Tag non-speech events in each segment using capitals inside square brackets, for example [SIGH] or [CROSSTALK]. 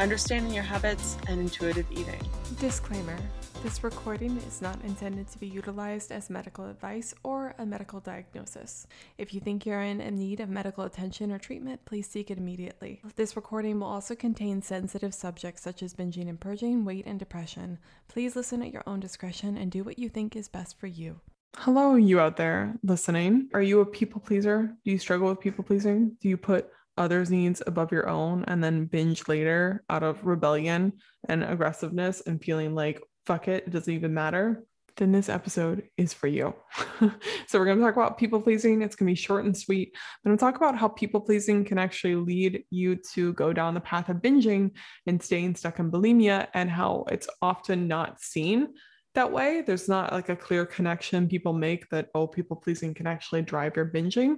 understanding your habits, and intuitive eating. Disclaimer this recording is not intended to be utilized as medical advice or a medical diagnosis. If you think you're in need of medical attention or treatment, please seek it immediately. This recording will also contain sensitive subjects such as binging and purging, weight, and depression. Please listen at your own discretion and do what you think is best for you. Hello, you out there listening. Are you a people pleaser? Do you struggle with people pleasing? Do you put others' needs above your own and then binge later out of rebellion and aggressiveness and feeling like, fuck it, it doesn't even matter, then this episode is for you. [LAUGHS] so, we're going to talk about people pleasing. It's going to be short and sweet. I'm going to talk about how people pleasing can actually lead you to go down the path of binging and staying stuck in bulimia, and how it's often not seen that way. There's not like a clear connection people make that, oh, people pleasing can actually drive your binging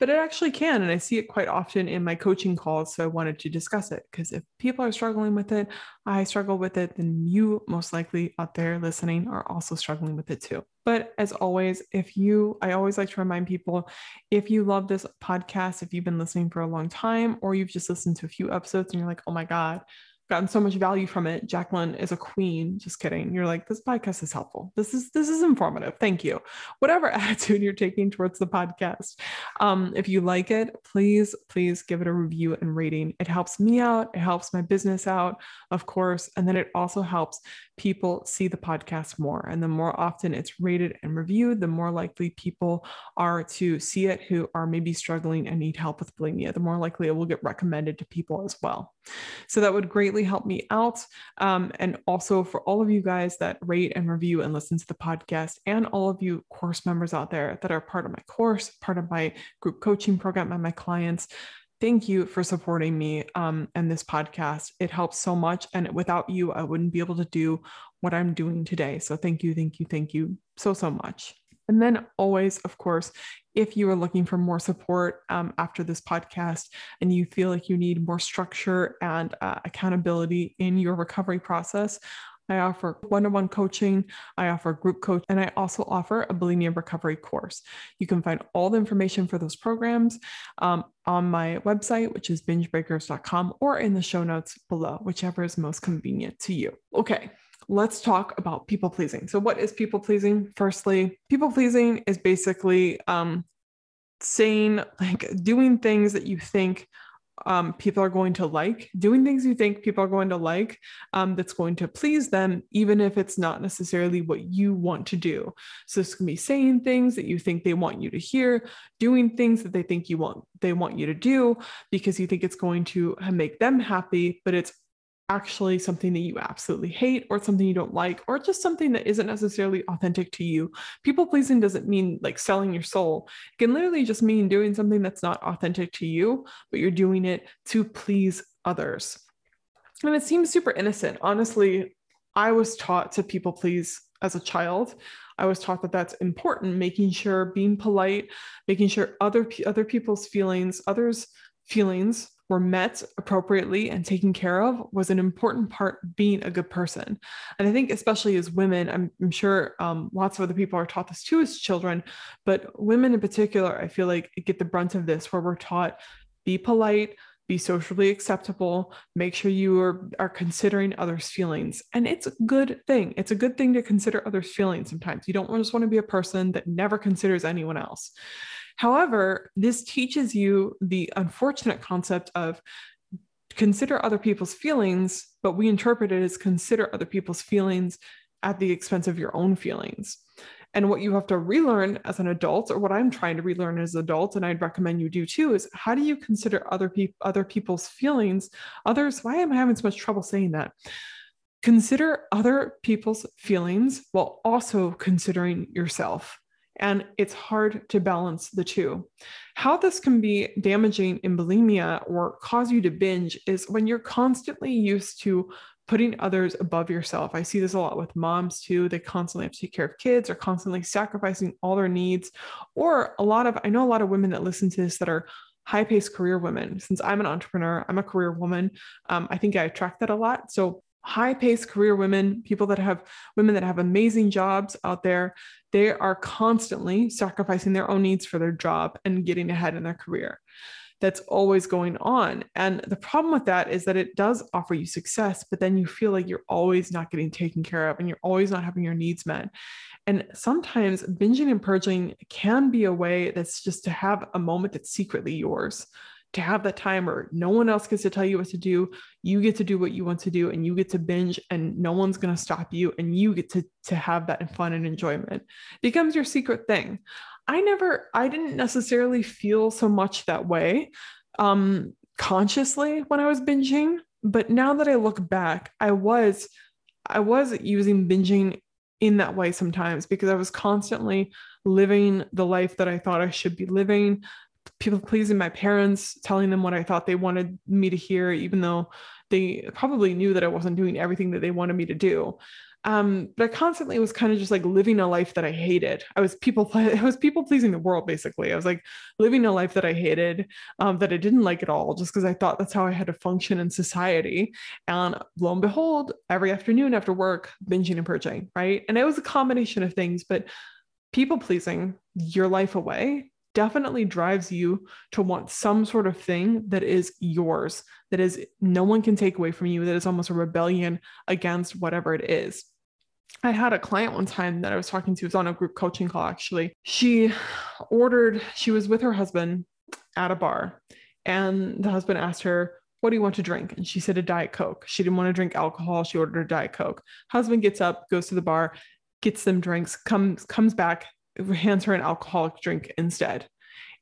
but it actually can. And I see it quite often in my coaching calls. So I wanted to discuss it because if people are struggling with it, I struggle with it, then you most likely out there listening are also struggling with it too. But as always, if you, I always like to remind people if you love this podcast, if you've been listening for a long time, or you've just listened to a few episodes and you're like, oh my God, gotten so much value from it. Jacqueline is a queen. Just kidding. You're like, this podcast is helpful. This is this is informative. Thank you. Whatever [LAUGHS] attitude you're taking towards the podcast. Um, if you like it, please, please give it a review and rating. It helps me out. It helps my business out, of course. And then it also helps people see the podcast more. And the more often it's rated and reviewed, the more likely people are to see it who are maybe struggling and need help with bulimia. The more likely it will get recommended to people as well. So that would greatly help me out. Um, and also for all of you guys that rate and review and listen to the podcast, and all of you course members out there that are part of my course, part of my group coaching program, and my clients thank you for supporting me um, and this podcast. It helps so much. And without you, I wouldn't be able to do what I'm doing today. So thank you, thank you, thank you so, so much. And then always, of course, if you are looking for more support um, after this podcast and you feel like you need more structure and uh, accountability in your recovery process, I offer one on one coaching, I offer group coach, and I also offer a bulimia recovery course. You can find all the information for those programs um, on my website, which is bingebreakers.com, or in the show notes below, whichever is most convenient to you. Okay, let's talk about people pleasing. So, what is people pleasing? Firstly, people pleasing is basically um, saying, like, doing things that you think um, people are going to like, doing things you think people are going to like um, that's going to please them, even if it's not necessarily what you want to do. So this can be saying things that you think they want you to hear, doing things that they think you want they want you to do because you think it's going to make them happy, but it's actually something that you absolutely hate or something you don't like or just something that isn't necessarily authentic to you. People pleasing doesn't mean like selling your soul. It can literally just mean doing something that's not authentic to you, but you're doing it to please others. And it seems super innocent. Honestly, I was taught to people please as a child. I was taught that that's important, making sure being polite, making sure other other people's feelings, others' feelings were met appropriately and taken care of was an important part being a good person. And i think especially as women i'm, I'm sure um, lots of other people are taught this too as children but women in particular i feel like get the brunt of this where we're taught be polite be socially acceptable make sure you are, are considering others feelings. And it's a good thing. It's a good thing to consider others feelings sometimes. You don't just want to be a person that never considers anyone else However, this teaches you the unfortunate concept of consider other people's feelings, but we interpret it as consider other people's feelings at the expense of your own feelings. And what you have to relearn as an adult, or what I'm trying to relearn as an adult, and I'd recommend you do too, is how do you consider other people, other people's feelings? Others, why am I having so much trouble saying that? Consider other people's feelings while also considering yourself and it's hard to balance the two. How this can be damaging in bulimia or cause you to binge is when you're constantly used to putting others above yourself. I see this a lot with moms too. They constantly have to take care of kids or constantly sacrificing all their needs. Or a lot of, I know a lot of women that listen to this that are high paced career women. Since I'm an entrepreneur, I'm a career woman. Um, I think I attract that a lot. So high paced career women, people that have women that have amazing jobs out there, they are constantly sacrificing their own needs for their job and getting ahead in their career. That's always going on. And the problem with that is that it does offer you success, but then you feel like you're always not getting taken care of and you're always not having your needs met. And sometimes binging and purging can be a way that's just to have a moment that's secretly yours to have that time where no one else gets to tell you what to do. You get to do what you want to do and you get to binge and no one's going to stop you and you get to, to have that fun and enjoyment. It becomes your secret thing. I never, I didn't necessarily feel so much that way um, consciously when I was binging. But now that I look back, I was, I was using binging in that way sometimes because I was constantly living the life that I thought I should be living people pleasing my parents, telling them what I thought they wanted me to hear, even though they probably knew that I wasn't doing everything that they wanted me to do. Um, but I constantly was kind of just like living a life that I hated. I was people, [LAUGHS] I was people pleasing the world basically. I was like living a life that I hated, um, that I didn't like at all, just because I thought that's how I had to function in society. And lo and behold, every afternoon after work, binging and purging, right? And it was a combination of things, but people pleasing your life away definitely drives you to want some sort of thing that is yours, that is no one can take away from you, that is almost a rebellion against whatever it is. I had a client one time that I was talking to, was on a group coaching call actually. She ordered, she was with her husband at a bar, and the husband asked her, What do you want to drink? And she said a Diet Coke. She didn't want to drink alcohol. She ordered a Diet Coke. Husband gets up, goes to the bar, gets them drinks, comes comes back, hands her an alcoholic drink instead.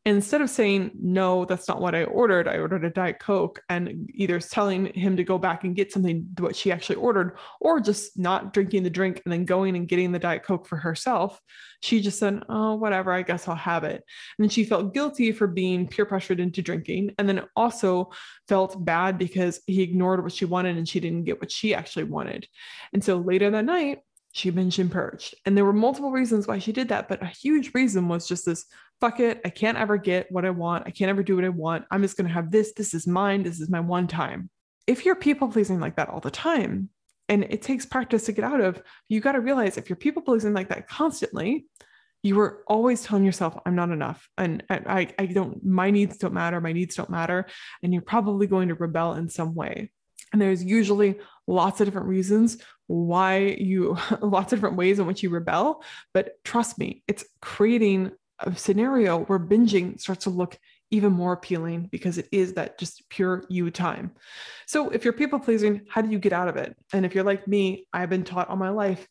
instead of saying, no, that's not what I ordered, I ordered a Diet Coke, and either telling him to go back and get something what she actually ordered, or just not drinking the drink and then going and getting the Diet Coke for herself, she just said, oh, whatever, I guess I'll have it. And she felt guilty for being peer pressured into drinking, and then also felt bad because he ignored what she wanted and she didn't get what she actually wanted. And so later that night, she binged and purged. And there were multiple reasons why she did that, but a huge reason was just this fuck it. I can't ever get what I want. I can't ever do what I want. I'm just going to have this. This is mine. This is my one time. If you're people pleasing like that all the time, and it takes practice to get out of, you got to realize if you're people pleasing like that constantly, you were always telling yourself, I'm not enough. And I, I don't, my needs don't matter. My needs don't matter. And you're probably going to rebel in some way. And there's usually lots of different reasons why you, [LAUGHS] lots of different ways in which you rebel. But trust me, it's creating a scenario where binging starts to look even more appealing because it is that just pure you time. So if you're people pleasing, how do you get out of it? And if you're like me, I've been taught all my life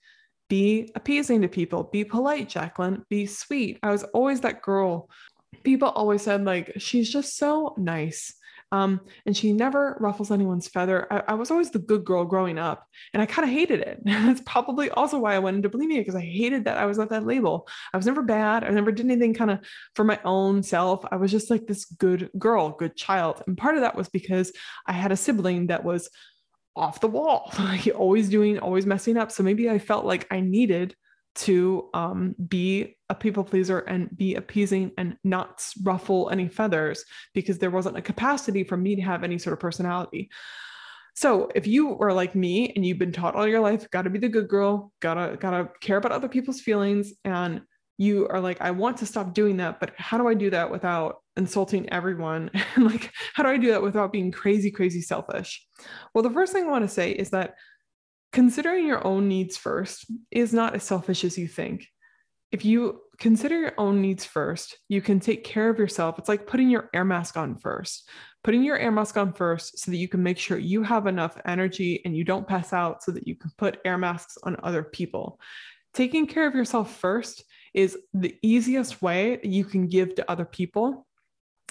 be appeasing to people, be polite, Jacqueline, be sweet. I was always that girl. People always said, like, she's just so nice. Um, and she never ruffles anyone's feather. I, I was always the good girl growing up, and I kind of hated it. [LAUGHS] That's probably also why I went into bulimia because I hated that I was at that label. I was never bad. I never did anything kind of for my own self. I was just like this good girl, good child. And part of that was because I had a sibling that was off the wall, [LAUGHS] like always doing, always messing up. So maybe I felt like I needed to um, be a people pleaser and be appeasing and not ruffle any feathers because there wasn't a capacity for me to have any sort of personality. So if you are like me and you've been taught all your life, got to be the good girl, gotta gotta care about other people's feelings, and you are like, I want to stop doing that, but how do I do that without insulting everyone? [LAUGHS] And like, how do I do that without being crazy, crazy selfish? Well, the first thing I want to say is that considering your own needs first is not as selfish as you think. If you consider your own needs first, you can take care of yourself. It's like putting your air mask on first, putting your air mask on first so that you can make sure you have enough energy and you don't pass out so that you can put air masks on other people. Taking care of yourself first is the easiest way you can give to other people.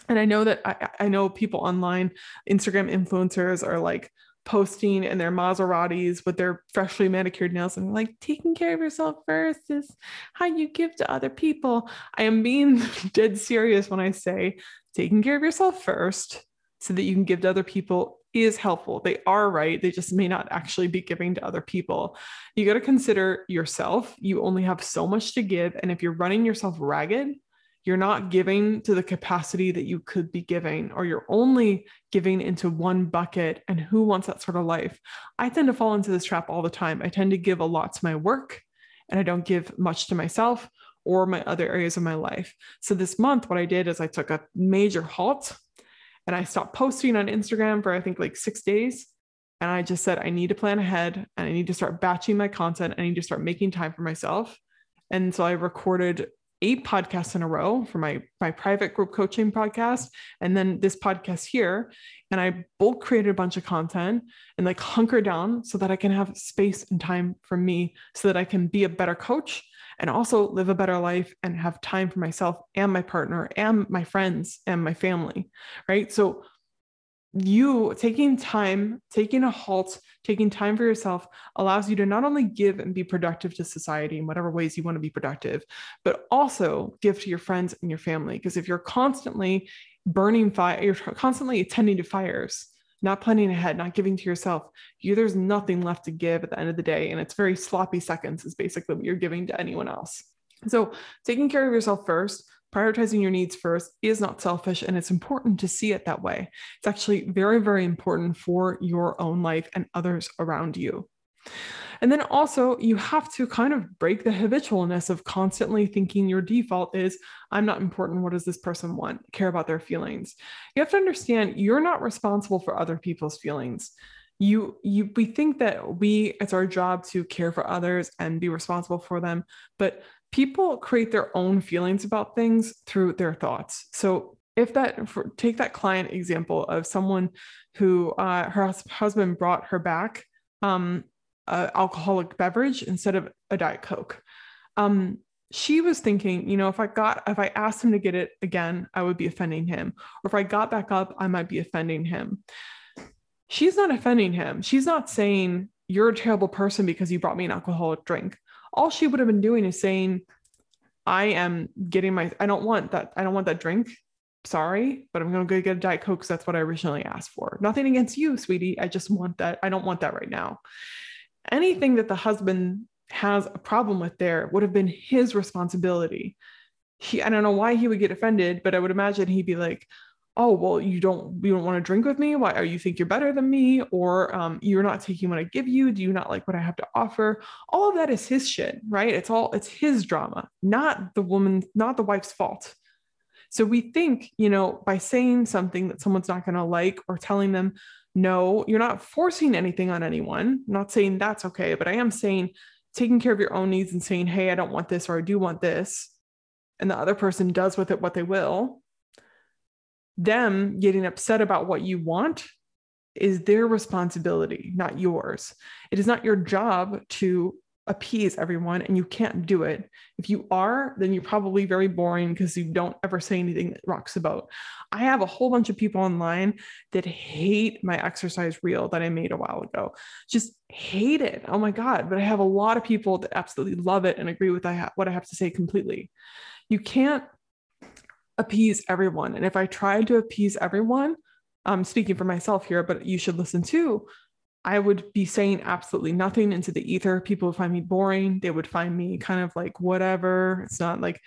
And I know that I, I know people online, Instagram influencers are like, posting in their Maseratis with their freshly manicured nails and like taking care of yourself first is how you give to other people. I am being [LAUGHS] dead serious when I say taking care of yourself first so that you can give to other people is helpful. They are right. They just may not actually be giving to other people. You got to consider yourself. You only have so much to give. And if you're running yourself ragged, you're not giving to the capacity that you could be giving, or you're only giving into one bucket. And who wants that sort of life? I tend to fall into this trap all the time. I tend to give a lot to my work and I don't give much to myself or my other areas of my life. So this month, what I did is I took a major halt and I stopped posting on Instagram for I think like six days. And I just said, I need to plan ahead and I need to start batching my content. I need to start making time for myself. And so I recorded eight podcasts in a row for my my private group coaching podcast and then this podcast here. And i bulk created a bunch of content and like hunker down so that i can have space and time for me so that i can be a better coach and also live a better life and have time for myself and my partner and my friends and my family right? So you taking time, taking a halt, taking time for yourself allows you to not only give and be productive to society in whatever ways you want to be productive, but also give to your friends and your family. Because if you're constantly burning fire, you're constantly attending to fires, not planning ahead, not giving to yourself, you there's nothing left to give at the end of the day. And it's very sloppy seconds, is basically what you're giving to anyone else. So taking care of yourself first, prioritizing your needs first is not selfish and it's important to see it that way. It's actually very, very important for your own life and others around you. And then also, you have to kind of break the habitualness of constantly thinking your default is, I'm not important. What does this person want? Care about their feelings. You have to understand you're not responsible for other people's feelings. You, you, we think that we, it's our job to care for others and be responsible for them, but people create their own feelings about things through their thoughts. So if that for, take that client example of someone who uh, her husband brought her back um, a alcoholic beverage instead of a diet coke. Um, she was thinking you know if i got if i asked him to get it again i would be offending him. Or if i got back up i might be offending him. She's not offending him. She's not saying you're a terrible person because you brought me an alcoholic drink all she would have been doing is saying, I am getting my, I don't want that, I don't want that drink. Sorry, but I'm going to go get a Diet Coke because that's what I originally asked for. Nothing against you, sweetie. I just want that. I don't want that right now. Anything that the husband has a problem with there would have been his responsibility. He, I don't know why he would get offended, but I would imagine he'd be like, oh well you don't you don't want to drink with me? Why are you think you're better than me? Or um, you're not taking what i give you? Do you not like what i have to offer? All of that is his shit right? It's all it's his drama not the woman not the wife's fault. So we think you know by saying something that someone's not going to like or telling them no you're not forcing anything on anyone. I'm not saying that's okay but i am saying taking care of your own needs and saying hey i don't want this or i do want this. And the other person does with it what they will them getting upset about what you want is their responsibility, not yours. It is not your job to appease everyone, and you can't do it. If you are, then you're probably very boring because you don't ever say anything that rocks the boat. I have a whole bunch of people online that hate my exercise reel that I made a while ago. Just hate it. Oh my God. But I have a lot of people that absolutely love it and agree with what I have to say completely. You can't appease everyone. And if I tried to appease everyone, I'm speaking for myself here, but you should listen too. I would be saying absolutely nothing into the ether. People would find me boring. They would find me kind of like whatever. It's not like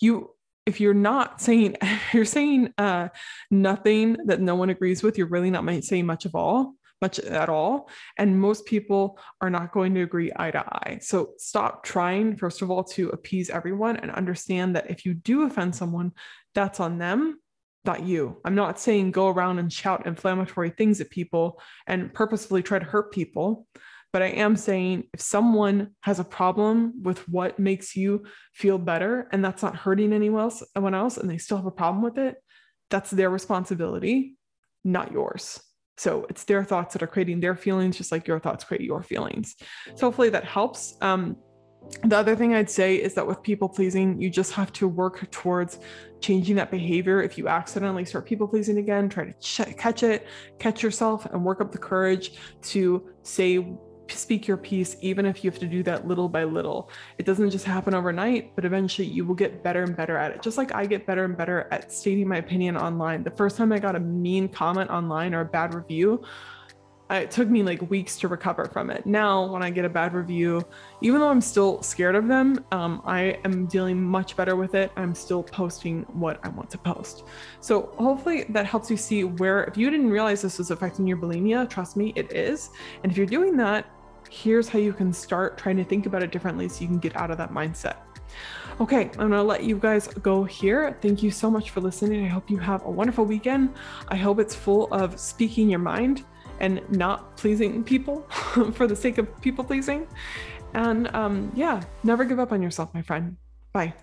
you if you're not saying [LAUGHS] you're saying uh nothing that no one agrees with, you're really not saying much of all much at all. And most people are not going to agree eye to eye. So stop trying, first of all, to appease everyone and understand that if you do offend someone, that's on them, not you. I'm not saying go around and shout inflammatory things at people and purposefully try to hurt people. But I am saying if someone has a problem with what makes you feel better and that's not hurting anyone else, anyone else, and they still have a problem with it, that's their responsibility, not yours. So it's their thoughts that are creating their feelings, just like your thoughts create your feelings. So hopefully that helps. Um, the other thing I'd say is that with people pleasing, you just have to work towards changing that behavior. If you accidentally start people pleasing again, try to ch- catch it, catch yourself, and work up the courage to say speak your piece, even if you have to do that little by little. It doesn't just happen overnight, but eventually you will get better and better at it. Just like I get better and better at stating my opinion online. The first time I got a mean comment online or a bad review, it took me like weeks to recover from it. Now, when I get a bad review, even though I'm still scared of them, um, I am dealing much better with it. I'm still posting what I want to post. So, hopefully, that helps you see where, if you didn't realize this was affecting your bulimia, trust me, it is. And if you're doing that, here's how you can start trying to think about it differently so you can get out of that mindset. Okay, I'm gonna let you guys go here. Thank you so much for listening. I hope you have a wonderful weekend. I hope it's full of speaking your mind and not pleasing people [LAUGHS] for the sake of people pleasing. And um, yeah, never give up on yourself, my friend. Bye.